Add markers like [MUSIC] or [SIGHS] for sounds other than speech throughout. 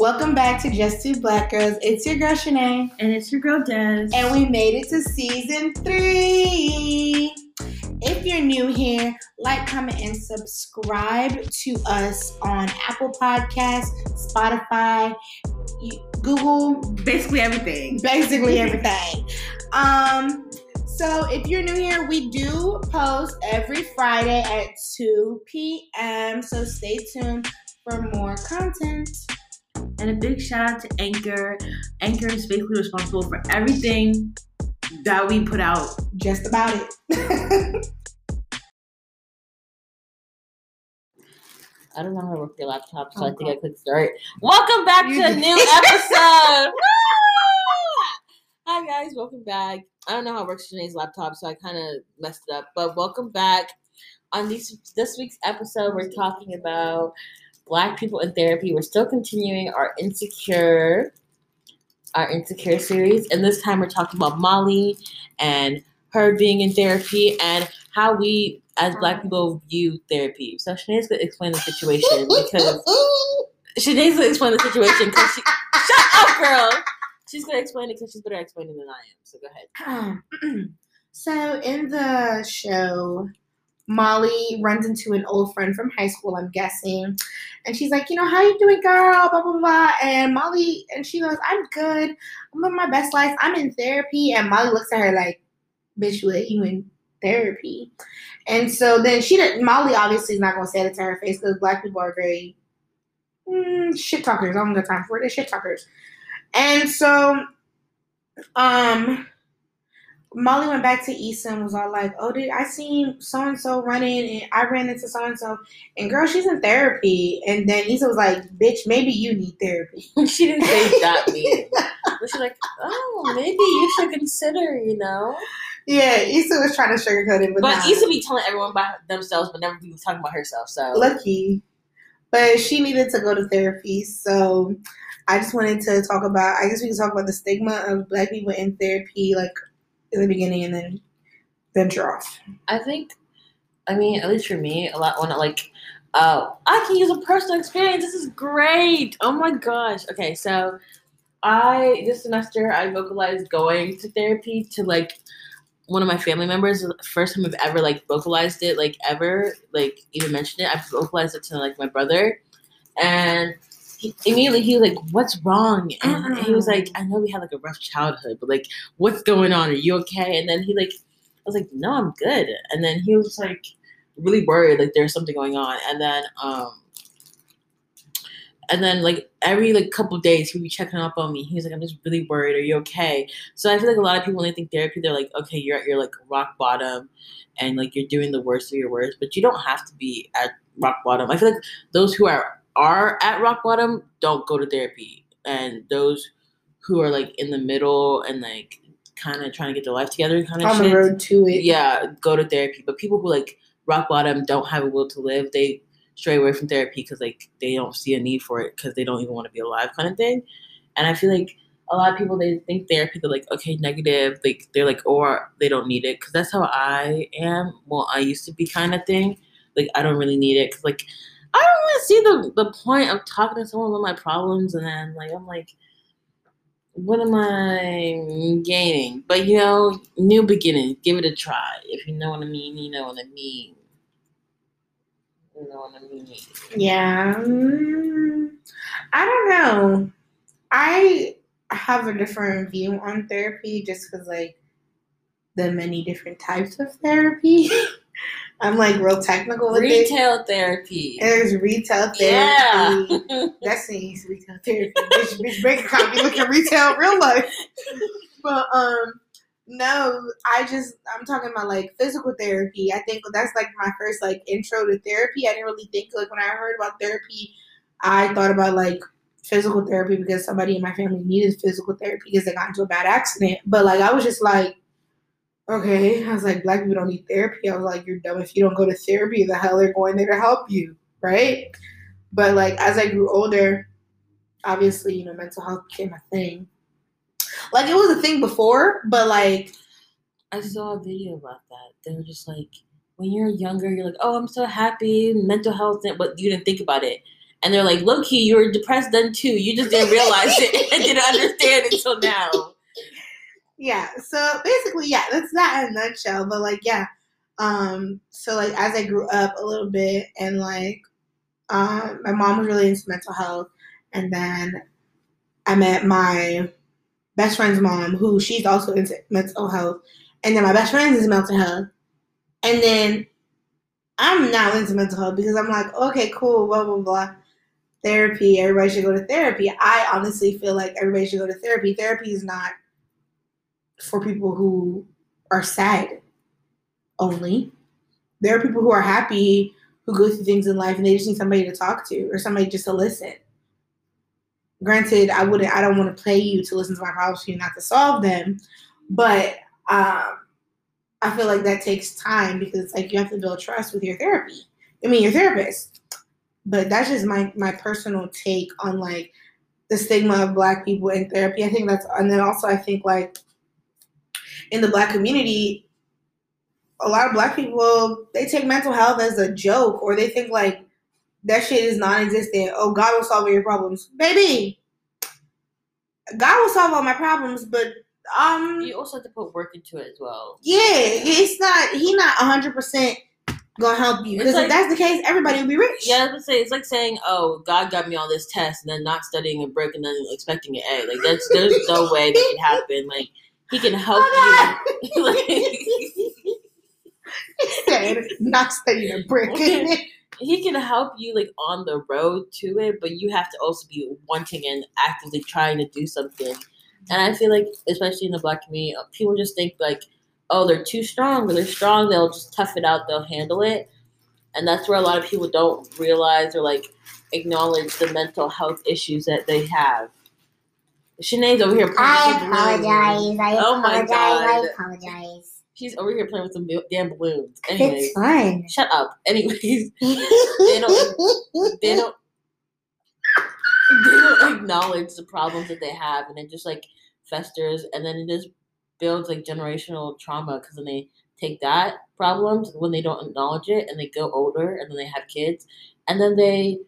Welcome back to Just Two Black Girls. It's your girl Shaneé. And it's your girl Des. And we made it to season three. If you're new here, like, comment, and subscribe to us on Apple Podcasts, Spotify, Google. Basically everything. Basically [LAUGHS] everything. um, so if you're new here, we do post every Friday at 2 p.m. So stay tuned for more content. And a big shout out to Anchor. Anchor is basically responsible for everything that we put out. Just about it. [LAUGHS] I don't know how to work your laptop, so oh, I think God. I clicked start. Welcome back you to a new [LAUGHS] episode. Hi guys, welcome back. I don't know how it works Shaneé's laptop, so I kind of messed it up. But welcome back. On this this week's episode, we're talking about Black people in therapy. We're still continuing our insecure, our insecure series, and this time we're talking about Molly and her being in therapy and how we as Black people view therapy. So Shaneé's gonna explain the situation because [LAUGHS] Shaneé's gonna explain the situation because she shut up, girl. She's gonna explain it because she's better at explaining than I am. So go ahead. [CLEARS THROAT] so in the show, Molly runs into an old friend from high school, I'm guessing. And she's like, you know, how you doing, girl? Blah, blah, blah. And Molly, and she goes, I'm good. I'm living my best life. I'm in therapy. And Molly looks at her like, bitch, what, you in therapy? And so then she didn't, Molly obviously is not going to say it to her face because black people are very mm, shit talkers. I don't got time for it. They're shit talkers. And so, um, Molly went back to Issa and was all like, "Oh, did I seen so and so running, and I ran into so and so, and girl, she's in therapy." And then Issa was like, "Bitch, maybe you need therapy." [LAUGHS] she didn't say [LAUGHS] that me, but she's like, "Oh, maybe you should consider," you know. Yeah, Issa was trying to sugarcoat it, but, but Issa be telling everyone about themselves, but never be talking about herself. So lucky, but she needed to go to therapy, so. I just wanted to talk about. I guess we can talk about the stigma of Black people in therapy, like in the beginning and then venture off? I think, I mean, at least for me, a lot when I like, uh, I can use a personal experience. This is great. Oh my gosh. Okay, so I this semester I vocalized going to therapy to like one of my family members. First time I've ever like vocalized it, like ever, like even mentioned it. I've vocalized it to like my brother, and he, immediately he was like, "What's wrong?" And uh-uh. he was like, "I know we had like a rough childhood, but like, what's going on? Are you okay?" And then he like, I was like, "No, I'm good." And then he was like, really worried, like there's something going on. And then, um, and then like every like couple days he'd be checking up on me. He was like, "I'm just really worried. Are you okay?" So I feel like a lot of people when they think therapy, they're like, "Okay, you're at your like rock bottom." And like you're doing the worst of your worst, but you don't have to be at rock bottom. I feel like those who are are at rock bottom don't go to therapy, and those who are like in the middle and like kind of trying to get their life together, kind of on shit, the road to it, yeah, go to therapy. But people who like rock bottom don't have a will to live, they stray away from therapy because like they don't see a need for it because they don't even want to be alive, kind of thing. And I feel like a lot of people they think therapy they're like okay negative like they're like oh, or they don't need it. Because that's how i am. Well i used to be kind of thing. Like i don't really need it because like I don't to see the the point of talking to someone about my problems and then like I'm like, what am I gaining? But you know, new beginning. Give it a try. If you know what I mean, you know what I mean. You know what I mean. Yeah. Mm, I don't know. I have a different view on therapy just because like the many different types of therapy. [LAUGHS] I'm like real technical with retail it. therapy. There's retail therapy. Yeah. That's Destiny's retail therapy. bitch, bitch, bank account be looking retail real life. But um, no, I just I'm talking about like physical therapy. I think that's like my first like intro to therapy. I didn't really think like when I heard about therapy, I thought about like physical therapy because somebody in my family needed physical therapy because they got into a bad accident. But like I was just like okay. I was like, black people don't need therapy. I was like, you're dumb if you don't go to therapy. The hell they're going there to help you, right? But like as I grew older, obviously, you know, mental health became a thing. Like it was a thing before, but like I saw a video about that. They were just like, when you're younger, you're like, oh, I'm so happy, mental health, but you didn't think about it. and they're like, low key, you were depressed then too. You just didn't realize it [LAUGHS] and didn't understand it until now. Yeah so basically yeah that's that in a nutshell but like yeah um so like as i grew up a little bit and like um my mom was really into mental health and then i met my best friend's mom who she's also into mental health and then my best friend is mental health and then i'm now into mental health because i'm like okay cool blah blah blah therapy everybody should go to therapy. I honestly feel like everybody should go to therapy. Therapy is not for people who are sad only. There are people who are happy who go through things in life and they just need somebody to talk to or somebody just to listen. Granted, I wouldn't I don't want to play you to listen to my problems for you, not to solve them. But um I feel like that takes time because it's like you have to build trust with your therapy. I mean your therapist. But that's just my my personal take on like the stigma of black people in therapy. I think that's and then also I think like in the black community, a lot of black people they take mental health as a joke or they think like that shit is non-existent. Oh, God will solve all your problems, baby. God will solve all my problems, but um, You also have to put work into it as well. yeah, it's not. He not hundred percent gonna help you because like- if that's the case, everybody will be rich. Yeah, I was gonna say it's like saying, "Oh, God got me on this test," and then not studying a brick and then expecting an A. Like that's there's no way that can happen. Like He can help Oh, you. [LAUGHS] [LAUGHS] said, not studying a brick. he can help you like on the road to it, but you have to also be wanting and actively trying to do something. And I feel like, especially in the black community, uh, people just think like, oh, they're too strong, but they're strong. They'll just tough it out. They'll handle it. And that's where a lot of people don't realize or like acknowledge the mental health issues that they have. Sinead's over here. I playing with balloons. apologize. I Oh my apologize. I apologize. She's over here playing with some damn balloons. Anyways, It's fun. shut up. [LAUGHS] Anyways, they don't they don't they don't acknowledge the problems that they have and it just like festers and then it just builds like generational trauma because then they take that problems when they don't acknowledge it and they go older and then they have kids and then they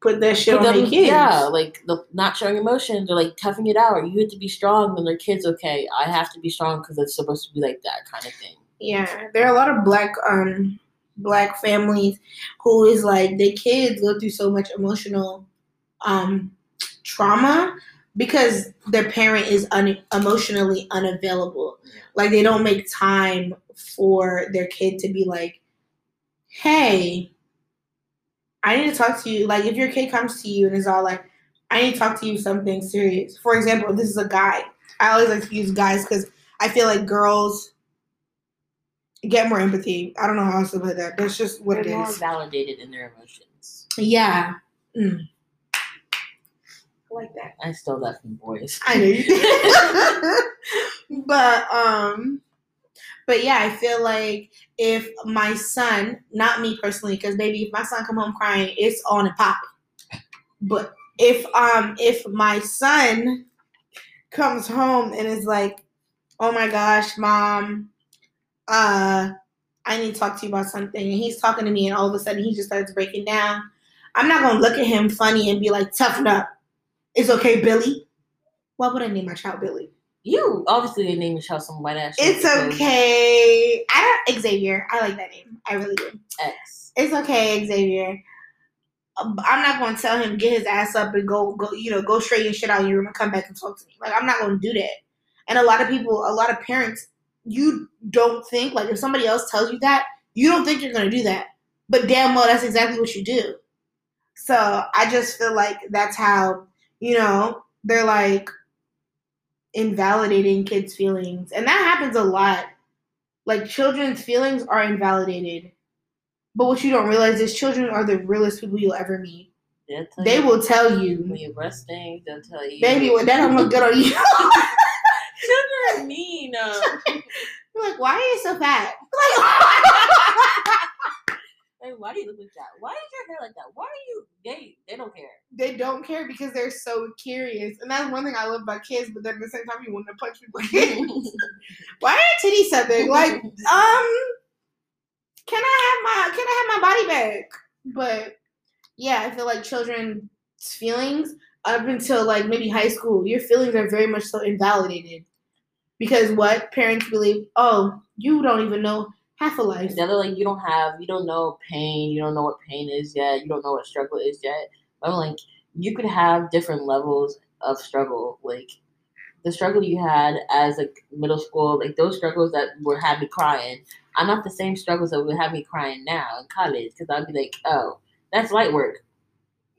Put that shit put on them, their kids. yeah like the not showing emotions or like toughing it out or you have to be strong when their kids okay i have to be strong because it's supposed to be like that kind of thing Yeah, there are a lot of black um black families who is like their kids go through so much emotional um trauma because their parent is un- emotionally unavailable. Like they don't make time for their kid to be like, "Hey, I need to talk to you." Like if your kid comes to you and is all like, "I need to talk to you something serious." For example, this is a guy. I always like to use guys cuz I feel like girls get more empathy. I don't know how else to put that. That's just what it they're more is. validated in their emotions Yeah. Mm. I like that. i stole that from boys I knew. [LAUGHS] [LAUGHS] but um but yeah, I feel like if my son, not me personally, because maybe if my son come home crying, it's on and popping. But if um if my son comes home and is like, oh my gosh, mom, uh, I need to talk to you about something, and he's talking to me, and all of a sudden he just starts breaking down, I'm not gonna look at him funny and be like, toughen up. It's okay, Billy. Why would I name my child Billy? You obviously they named your child some white ass. shit It's because okay. I don't Xavier. I like that name. I really do. X. It's okay, Xavier. Um, I'm not gonna tell him get his ass up and go go you know go straight and shit out of your room and come back and talk to me. Like I'm not gonna do that. And a lot of people, a lot of parents, you don't think like if somebody else tells you that, you don't think you're gonna do that. But damn well, that's exactly what you do. So I just feel like that's how you know they're like invalidating kids' feelings, and that happens a lot. Like children's feelings are invalidated. But what you don't realize is children are the realest people you'll ever meet. They you will tell you, when you things. They'll tell you, baby, well, that don't look good on you. [LAUGHS] Children are mean. Um. [LAUGHS] You're like, why are you so fat? Like, [LAUGHS] like, why do you look like that? Why is your hair like that? Why are you? They they don't care. they don't care because they're so curious, and that's one thing I love about kids. But then at the same time, you want to punch people. [LAUGHS] why are your titties so big? Like, um, can I have my can I have my body back? But yeah, I feel like children's feelings up until like maybe high school, your feelings are very much so invalidated. Because what parents believe, oh, you don't even know half a life. The other like you don't have you don't know pain, you don't know what pain is yet, you don't know what struggle is yet. But I'm like you could have different levels of struggle. Like the struggle you had as like middle school, like those struggles that would have me crying. I'm not the same struggles that would have me crying now in college because I'd be like, oh, that's light work.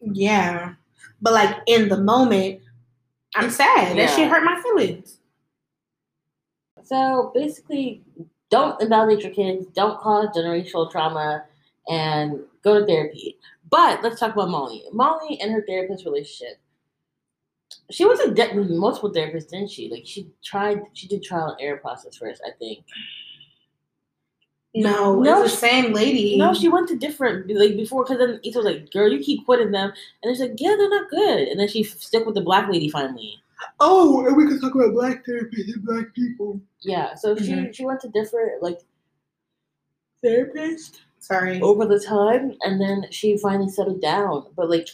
Yeah. But like in the moment, I'm sad. Yeah. That shit hurt my feelings. So basically, don't invalidate your kids, don't cause generational trauma, and go to therapy. But let's talk about Molly. Molly and her therapist relationship. She was a de- multiple therapists, didn't she? Like she tried, she did trial and error process first, I think. No, No, it's the same lady. No, she went to different like before because then Issa was like, "Girl, you keep quitting them," and she's like, "Yeah, they're not good." And then she f- stuck with the black lady finally. Oh, and we can talk about black therapists and black people. Yeah, so she Mhm. she went to different like therapists. Sorry. over the time, and then she finally settled down. But like,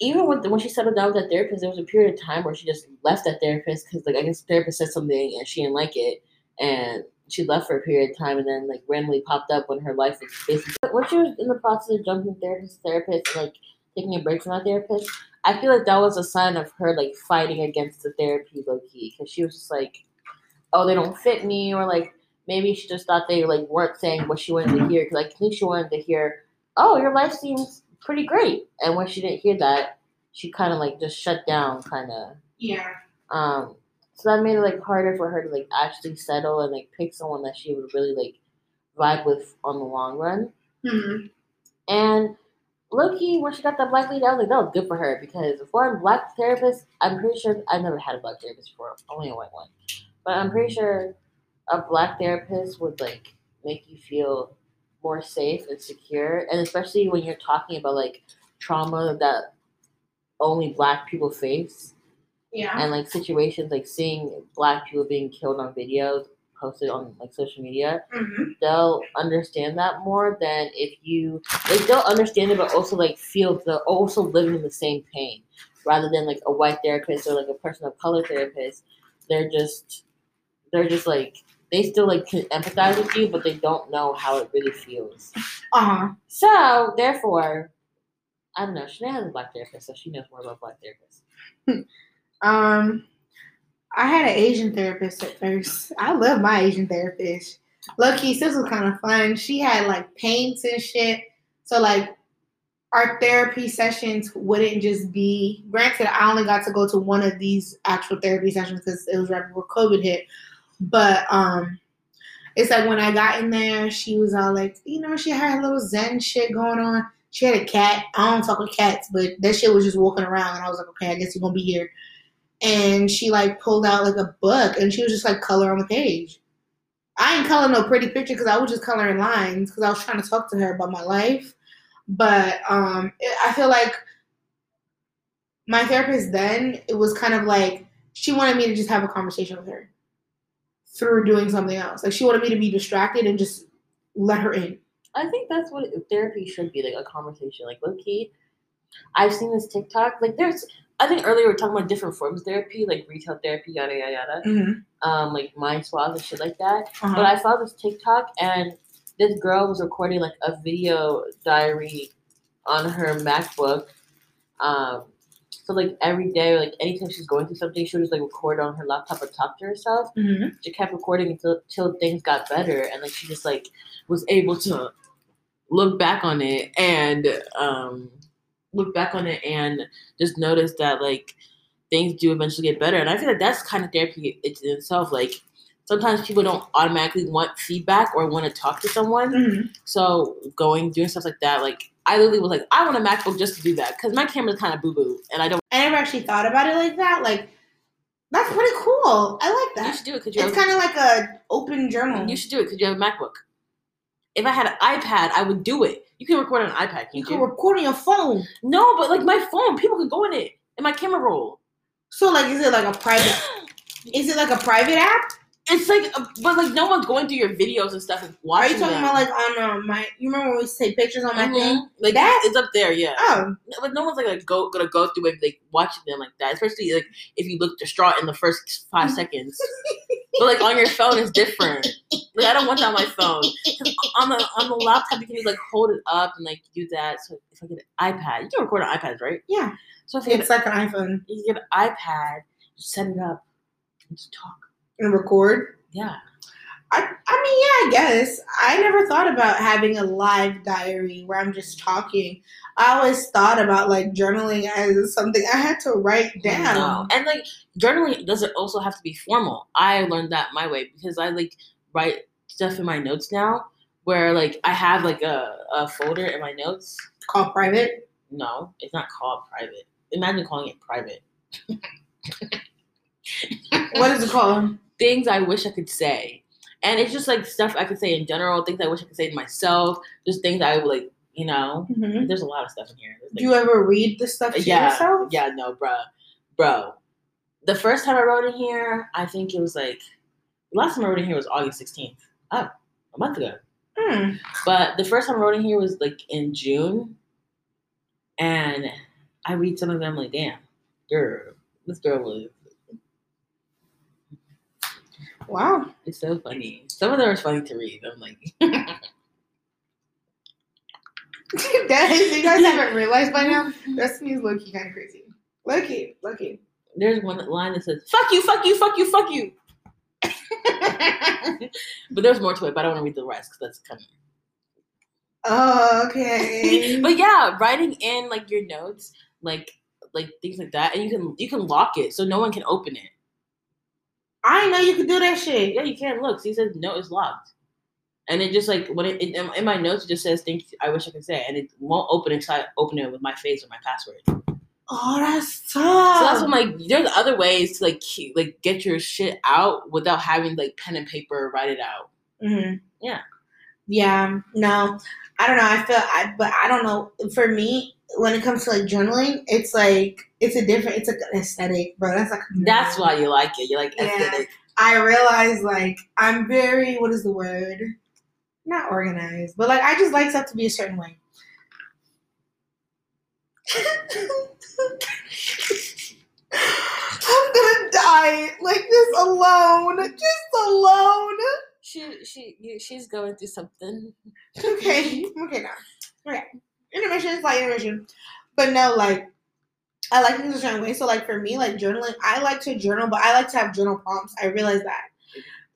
even when when she settled down with that therapist, there was a period of time where she just left that therapist because like I guess the therapist said something and she didn't like it, and she left for a period of time, and then like randomly popped up when her life was basically. But when she was in the process of jumping therapist, therapist, like taking a break from that therapist, I feel like that was a sign of her like fighting against the therapy low key because she was just like, oh, they don't fit me, or like maybe she just thought they like weren't saying what she wanted to hear because I think she wanted to hear, "Oh, your life seems pretty great," and when she didn't hear that, she kind of like just shut down, kind of. Yeah. Um, so that made it like harder for her to like actually settle and like pick someone that she would really like vibe with on the long run. hmm And Loki, when she got that black lead, I was like, that was good for her because one black therapist, I'm pretty sure I've never had a black therapist before, only a white one, but I'm pretty sure a black therapist would like make you feel more safe and secure, and especially when you're talking about like trauma that only black people face Yeah. and like situations like seeing black people being killed on videos posted on like social media hmm they'll understand that more than if you like they'll understand it but also like feel the also living in the same pain rather than like a white therapist or like a person of color therapist. They're just they're just like they still like can empathize with you but they don't know how it really feels. Uh huh. so therefore i don't know Shaneé has a black therapist so she knows more about black therapists. [LAUGHS] Um, I had an Asian therapist at first. I love my Asian therapist. Lucky, this was kind of fun. She had like paints and shit. So like our therapy sessions wouldn't just be granted I only got to go to one of these actual therapy sessions because it was right before COVID hit. But um it's like when I got in there, she was all like, you know, she had a little zen shit going on. She had a cat. I don't talk with cats, but that shit was just walking around and I was like, okay, I guess you're gonna be here. And she like pulled out like a book and she was just like color on the page. I ain't coloring no pretty picture because I was just coloring lines because I was trying to talk to her about my life. But um, it, I feel like my therapist then it was kind of like she wanted me to just have a conversation with her through doing something else. Like she wanted me to be distracted and just let her in. I think that's what therapy should be like a conversation. Like low key, I've seen this TikTok. Like there's, I think earlier we were talking about different forms of therapy, like retail therapy, yada yada yada. Mm-hmm. Um, like mind spas and shit like that. Uh-huh. But I saw this TikTok and this girl was recording like a video diary on her MacBook. Um, so like every day, like anytime she's going through something, she would just like record on her laptop and talk to herself mm-hmm. she kept recording until, until things got better and like she just like was able to look back on it and um look back on it and just notice that like things do eventually get better and i feel like that's kind of therapy in itself like sometimes people don't automatically want feedback or want to talk to someone Mm-hmm. so going doing stuff like that like i literally was like i want a macbook just to do that because my camera's kind of boo-boo and i don't I never actually thought about it like that. Like that's pretty cool. I like that. you should do it because you It's have kind of like a open journal. You should do it because you have a MacBook. If I had an iPad, I would do it. You can record on an iPad. You You can record on your phone. no, but like my phone, people can go in it and my camera roll. So like, is it like a private? [GASPS] Is it like a private app? It's like, uh, but like no one's going through your videos and stuff and Are watching. you talking them. about like on um, my? You remember when we take pictures on my Mhm. thing? Like That- it's up there, yeah. Oh, But no one's like, like go gonna go through it like watching them like that. Especially like if you look distraught in the first five [LAUGHS] seconds. But like on your phone is different. Like I don't want that on my phone. On the on the laptop you can just like hold it up and like do that. So if I get an iPad, you can record on iPads, right? yeah. So if It's like an iPhone you get an iPad, set it up and just talk. and record. Yeah. I, I mean, yeah, I guess. I never thought about having a live diary where I'm just talking. I always thought about like journaling as something I had to write down. And like journaling doesn't also have to be formal. I learned that my way because I like write stuff in my notes now where like I have like a, a folder in my notes. Called private. No, it's not called private. Imagine calling it private. What is it called? [LAUGHS] Things I wish I could say. And it's just like stuff I could say in general, things I wish I could say to myself, just things I would like, you know. Mhm. There's a lot of stuff in here. There's, Do you ever read the stuff to yeah, yourself? yeah, no, bro, bro. The first time I wrote in here, I think it was like the last time I wrote in here was August 16th. Oh, a month ago. Hmm. But the first time I wrote in here was like in June, and I read some of them like, damn, girl, this girl was. Wow. It's so funny. Some of them are funny to read. I'm like, [LAUGHS] that is, you guys haven't [LAUGHS] realized by now. Is low key kind of crazy. Low key. there's one line that says, "Fuck you, fuck you, fuck you, fuck you." [LAUGHS] but there's more to it, but I don't want to read the rest because that's coming. oh, okay. but yeah, writing in like your notes, like like things like that, and you can you can lock it so no one can open it. I know you could do that shit. Yeah, you can't look. See, it says no, it's locked, and it just like when it, it in my notes it just says things I wish I could say, and it won't open until I open it with my face or my password. Oh, that's tough. So that's when like there's other ways to like keep, like get your shit out without having like pen and paper write it out. hmm Yeah. Yeah. No, I don't know. I feel, I, but I don't know. For me, when it comes to like journaling, it's like it's a different. It's like an aesthetic, bro. That's like That's why you like it. You like Yeah. aesthetic. I realize like I'm very what is the word? Not organized, but like I just like stuff to be a certain way. [LAUGHS] I'm gonna die like this alone, just alone. She she she's going through something. Okay, [LAUGHS] okay now. Okay, intermission is like intermission, but no, like I like things a certain way. So like for me, like journaling, I like to journal, but I like to have journal prompts. I realize that.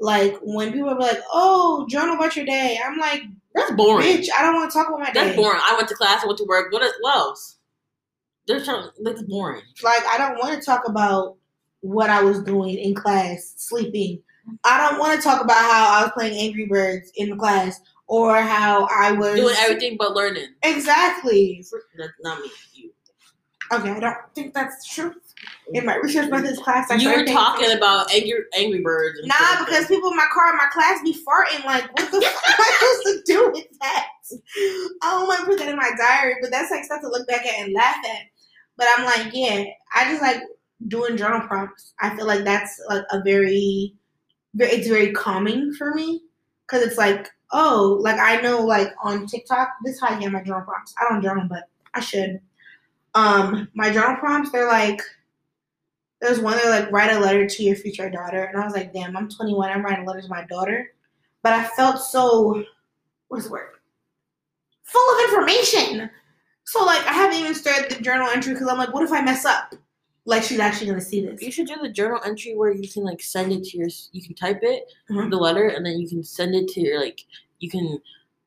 Like when people are like, "Oh, journal about your day," I'm like, That's boring. "Bitch, I don't want to talk about my day." That's boring. I went to class. I went to work. What, what else? They're trying. That's boring. Like I don't want to talk about what I was doing in class, sleeping. I don't want to talk about how I was playing Angry Birds in the class or how I was Doing everything but learning. Exactly. That's not me. You. Okay, I don't think that's true. In my research methods class, I You were talking attention. about angry Angry Birds. and Nah, because people in my car in my class be farting. Like, what the [LAUGHS] fuck am I supposed to do with that? I don't want to put that in my diary, but that's like stuff to look back at and laugh at. But I'm like, yeah, I just like doing journal prompts. I feel like that's like a very, ve- it's very calming for me because it's like, oh, like I know, like on TikTok, this is how I get my journal prompts. I don't journal, but I should. Um, my journal prompts, they're like, there's one they're like, write a letter to your future daughter, and I was like, damn, I'm 21, I'm writing letters to my daughter, but I felt so, what is the word? Full of information. So like, I haven't even started the journal entry because I'm like, what if I mess up? Like she's actually gonna see this. You should do the journal entry where you can like send it to your. You can type it, Mhm. the letter, and then you can send it to your like. You can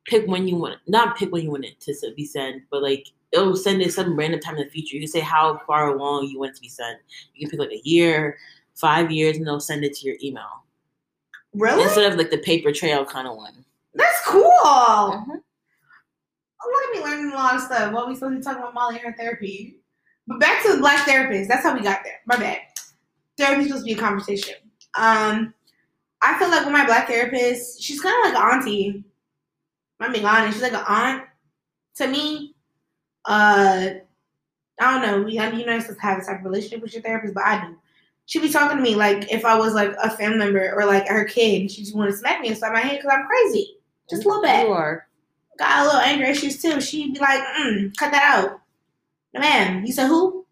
pick when you want. Not pick when you want it to be sent, but like it'll send it some random time in the future. You can say how far along you want it to be sent. You can pick like a year, five years, and they'll send it to your email Really? instead of like the paper trail kind of one. That's cool. Mhm. Look at me learning a lot of stuff. What we supposed to be talking about Molly and her therapy. But back to the black therapist. That's how we got there. My bad. Therapy's supposed to be a conversation. Um, I feel like with my black therapist, she's kind of like an auntie. I'm being honest. She's like an aunt to me. Uh, I don't know. We, I mean, you're not supposed to have this type of relationship with your therapist, but I do. She'd be talking to me like if I was like a family member or like her kid. and She just want to smack me inside my head because I'm crazy. Just a little bit. You are. Got a little anger issues too. She'd be like, mm, cut that out. Man, you said who?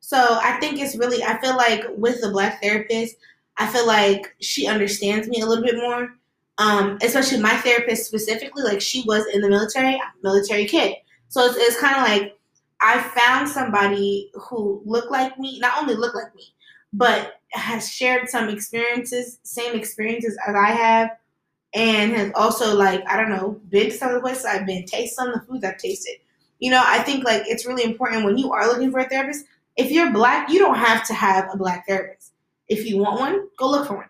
So I think it's really, I feel like with the black therapist, I feel like she understands me a little bit more. Um, especially my therapist specifically, like she was in the military, military kid. So it's, it's kind of like I found somebody who looked like me, not only looked like me, but has shared some experiences, same experiences as I have, and has also like I don't know been to some of the places I've been, tasted some of the foods I've tasted. You know, I think like it's really important when you are looking for a therapist. If you're black, you don't have to have a black therapist. If you want one, go look for one.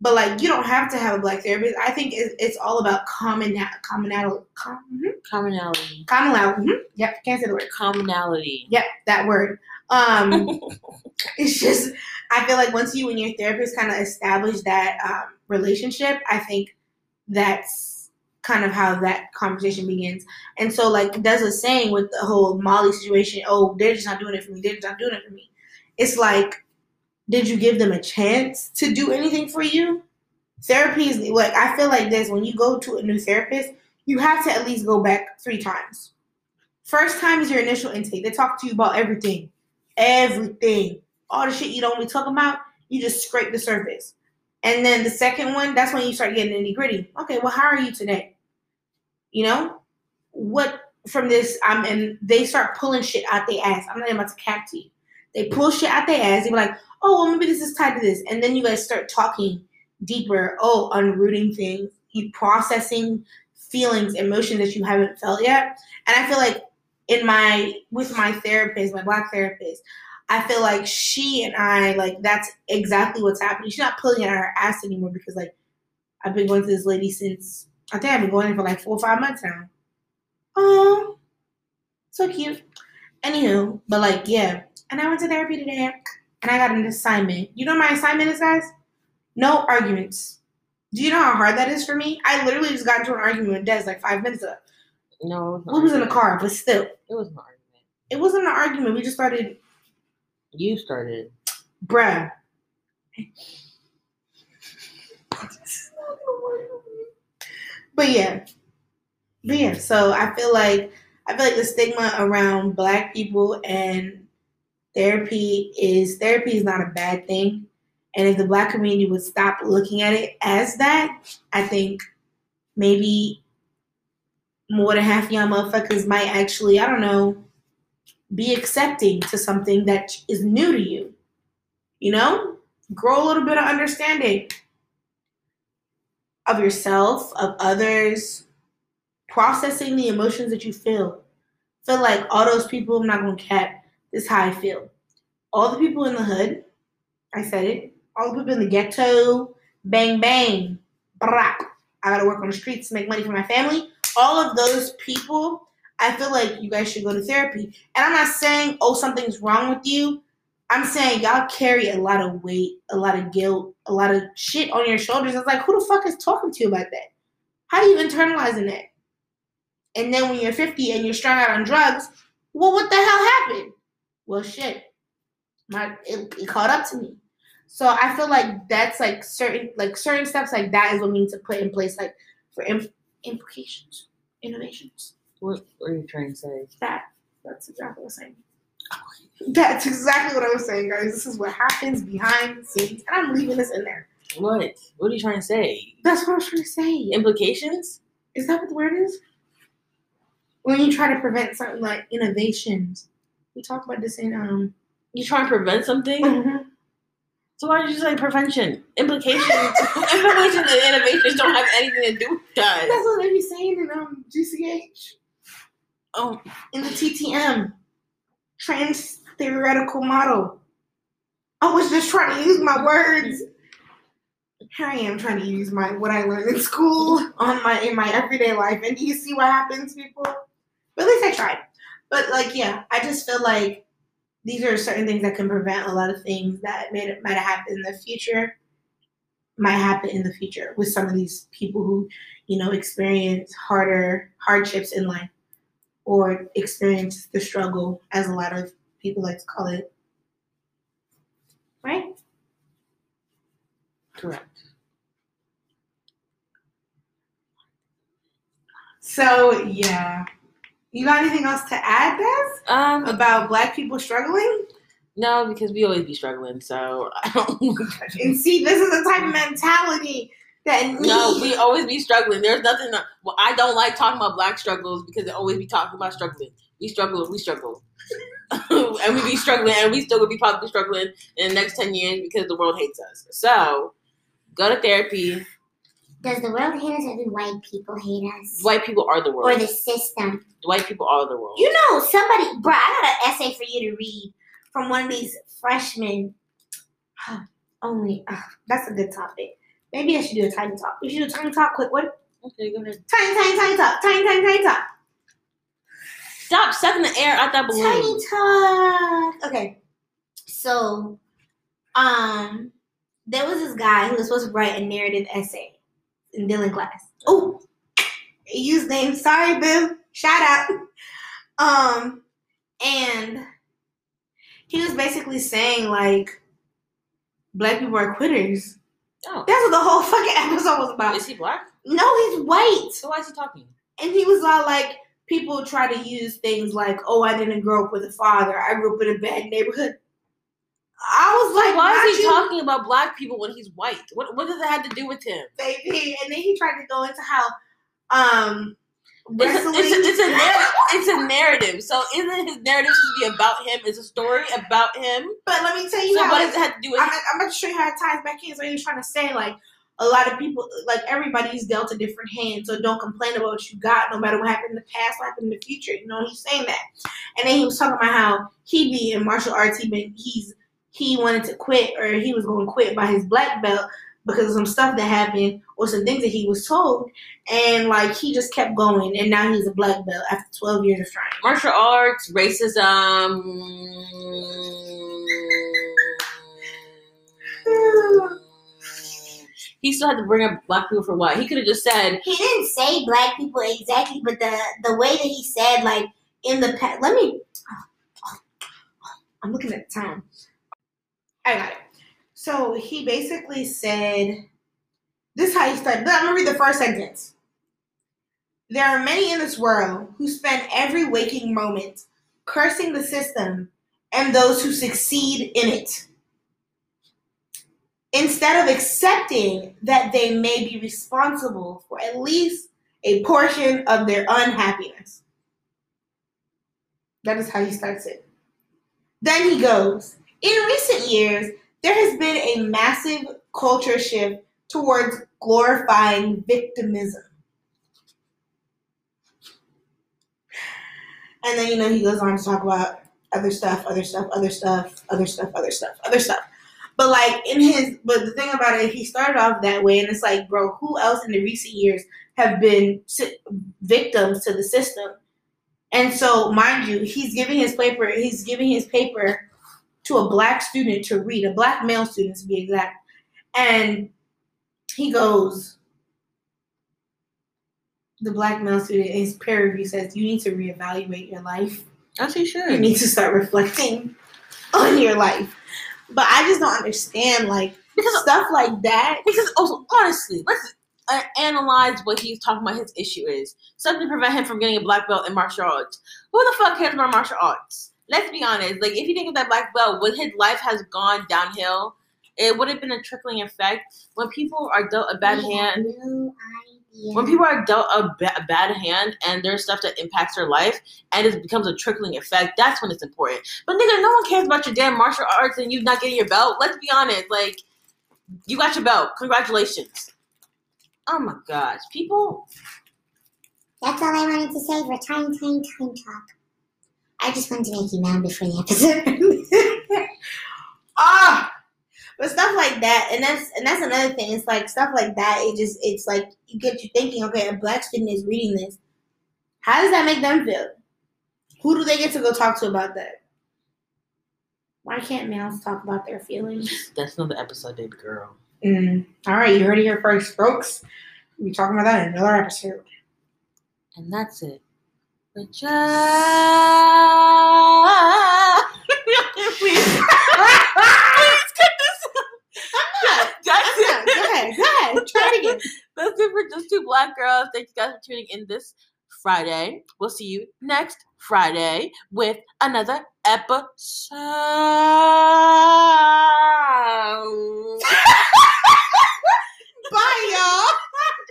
But like, you don't have to have a black therapist. I think it's, it's all about common commonality. Com, mhm. Commonality. Commonality. mhm. Yep, can't say the word. Commonality. Yep, that word. Um, [LAUGHS] it's just I feel like once you and your therapist kind of establish that um, relationship, I think that's kind of how that conversation begins. And so, like, there's a saying with the whole Molly situation. Oh, they're just not doing it for me. They're just not doing it for me. It's like, did you give them a chance to do anything for you? Therapy is like I feel like this. When you go to a new therapist, you have to at least go back three times. First time is your initial intake. They talk to you about everything, everything, all the shit you don't really talk about. You just scrape the surface. And then the second one, that's when you start getting nitty gritty. Okay, well, how are you today? You know, what from this? I'm and they start pulling shit out their ass. I'm not even about to cap to you. They pull shit out their ass. They be like, oh, well, maybe this is tied to this, and then you guys start talking deeper. Oh, unrooting things, you processing feelings, emotions that you haven't felt yet. And I feel like in my with my therapist, my black therapist, I feel like she and I like that's exactly what's happening. She's not pulling at her ass anymore because like I've been going to this lady since I think I've been going in for like four or five months now. Oh, so cute. Anywho, but like yeah, and I went to therapy today, and I got an assignment. You know what my assignment is, guys? No arguments. Do you know how hard that is for me? I literally just got into an argument with Des like five minutes ago. No. We was in the car, but still, It was an argument. it wasn't an argument. We just started, You started. bruh. But yeah, but yeah. So I feel like I feel like the stigma around Black people and therapy is therapy is not a bad thing, and if the Black community would stop looking at it as that, I think maybe more than half y'all motherfuckers might actually I don't know be accepting to something that is new to you. You know, grow a little bit of understanding of yourself, of others, processing the emotions that you feel. Feel like all those people, I'm not gonna cap, this is how I feel. All the people in the hood, I said it, all the people in the ghetto, bang bang, brah, I gotta work on the streets to make money for my family. All of those people, I feel like you guys should go to therapy. And I'm not saying, oh, something's wrong with you. I'm saying y'all carry a lot of weight, a lot of guilt, a lot of shit on your shoulders. It's like, who the fuck is talking to you about that? How are you internalizing that? And then when you're 50 and you're strung out on drugs, well, what the hell happened? Well, shit, my it, it caught up to me. So I feel like that's like certain like certain steps like that is what we need to put in place like for imp- implications, innovations. What are you trying to say? That that's exactly what I'm saying. That's exactly what I was saying, guys. This is what happens behind the scenes, and I'm leaving this in there. What? What are you trying to say? That's what I was trying to say. Implications? Is that what the word is? When you try to prevent something like innovations, we talk about this in um. You try to prevent something? mhm. So why did you say prevention? Implications, [LAUGHS] implications and innovations don't have anything to do with that. That's what they be saying in um GCH Oh, in the TTM trans theoretical model. I was just trying to use my words. Here I am trying to use my what I learned in school on my in my everyday life, and do you see what happens, people? But at least I tried. But like, yeah, I just feel like these are certain things that can prevent a lot of things that may might have happened in the future. Might happen in the future with some of these people who, you know, experience harder hardships in life or experience the struggle, as a lot of people like to call it. Right? Correct. So yeah. You got anything else to add, Des? Um, About black people struggling? no, because we always be struggling. So I don't. And see, this is the type of mentality that no, we always be struggling. There's nothing. That, well, I don't like talking about black struggles because they always be talking about struggling. We struggle. We struggle. [LAUGHS] and we be struggling, and we still will be probably struggling in the next ten years because the world hates us. So, go to therapy. Does the world hate us or do white people hate us? White people are the world. Or the system? White people are the world. You know, somebody, bruh, I got an essay for you to read from one of these freshmen. [SIGHS] only uh, that's a good topic. Maybe I should do a tiny talk. We should do a tiny talk. Quick one. Okay, go ahead. Tiny, tiny, tiny talk. Tiny, tiny, tiny talk. Stop sucking the air out that balloon. Tiny talk. Okay. So, um, there was this guy who was supposed to write a narrative essay in Dylan class. Oh, use name. Sorry, boo. Shout out. Um, and he was basically saying like, black people are quitters. Oh, That's what the whole fucking [LAUGHS] episode was about. is he black? No, he's white. So why is he talking? And he was all like, people try to use things like, oh, I didn't grow up with a father. I grew up in a bad neighborhood. I was like, Why is he you, talking about black people when he's white? What what does it have to do with him? baby. And then he tried to go into how um It's a, wrestling. it's, a, [LAUGHS] it's, a narrative, it's a narrative. So isn't his narrative supposed to be about him? It's a story about him. but let me tell you So how what does it have to do with I'm, I'm about to show you how it ties back in. So he was trying to say like a lot of people, like everybody's dealt a different hand. So don't complain about what you got, no matter what happened in the past, what happened in the future. You know, he's saying that. And then he was talking about how he be in martial arts. He been he's he wanted to quit or he was going to quit by his black belt because of some stuff that happened or some things that he was told. And like he just kept going, and now he's a black belt after 12 years of trying. martial arts, racism. He still had to bring up black people for what? He could have just said, He didn't say black people exactly, but the the way that he said, like in the past, let me. I'm looking at the time. I got it. So he basically said, this is how he started. I'm going to read the first sentence. There are many in this world who spend every waking moment cursing the system and those who succeed in it. Instead of accepting that they may be responsible for at least a portion of their unhappiness. That is how he starts it. Then he goes, in recent years, there has been a massive culture shift towards glorifying victimism. And then, you know, he goes on to talk about other stuff, other stuff, other stuff, other stuff, other stuff, other stuff. But like in his, but the thing about it, he started off that way, and it's like, bro, who else in the recent years have been victims to the system? And so, mind you, he's giving his paper. He's giving his paper to a black student to read, a black male student to be exact. And he goes, the black male student, in his peer review says, you need to reevaluate your life. as he You need to start reflecting on your life. But I just don't understand, like, Because stuff like that. Because also, honestly, let's uh, analyze what he's talking about. His issue is something to prevent him from getting a black belt in martial arts. Who the fuck cares about martial arts? Let's be honest. Like, if you think of that black belt, when his life has gone downhill, it would have been a trickling effect. When people are dealt a bad have hand, No when people are dealt a, ba- a bad hand, and there's stuff that impacts their life, and it becomes a trickling effect, that's when it's important. But nigga, no one cares about your damn martial arts and you not getting your belt. Let's be honest. Like, you got your belt. Congratulations. Oh my gosh. People That's all I wanted to say for time, time, time talk. I just wanted to make you mad before the episode. [LAUGHS] ah but stuff like that and that's and that's another thing it's like stuff like that it just it's like you get you thinking okay a black student is reading this how does that make them feel who do they get to go talk to about that why can't males talk about their feelings [LAUGHS] That's another episode, baby girl. mm. all right you heard it here first folks we'll be talking about that in another episode And that's it. But just please. please cut this. I'm not. That's I'm. Not. Go ahead. Go ahead. Try it again. That's it for just two black girls. Thank you guys for tuning in this Friday. We'll see you next Friday with another episode. [LAUGHS] Bye, y'all. [LAUGHS]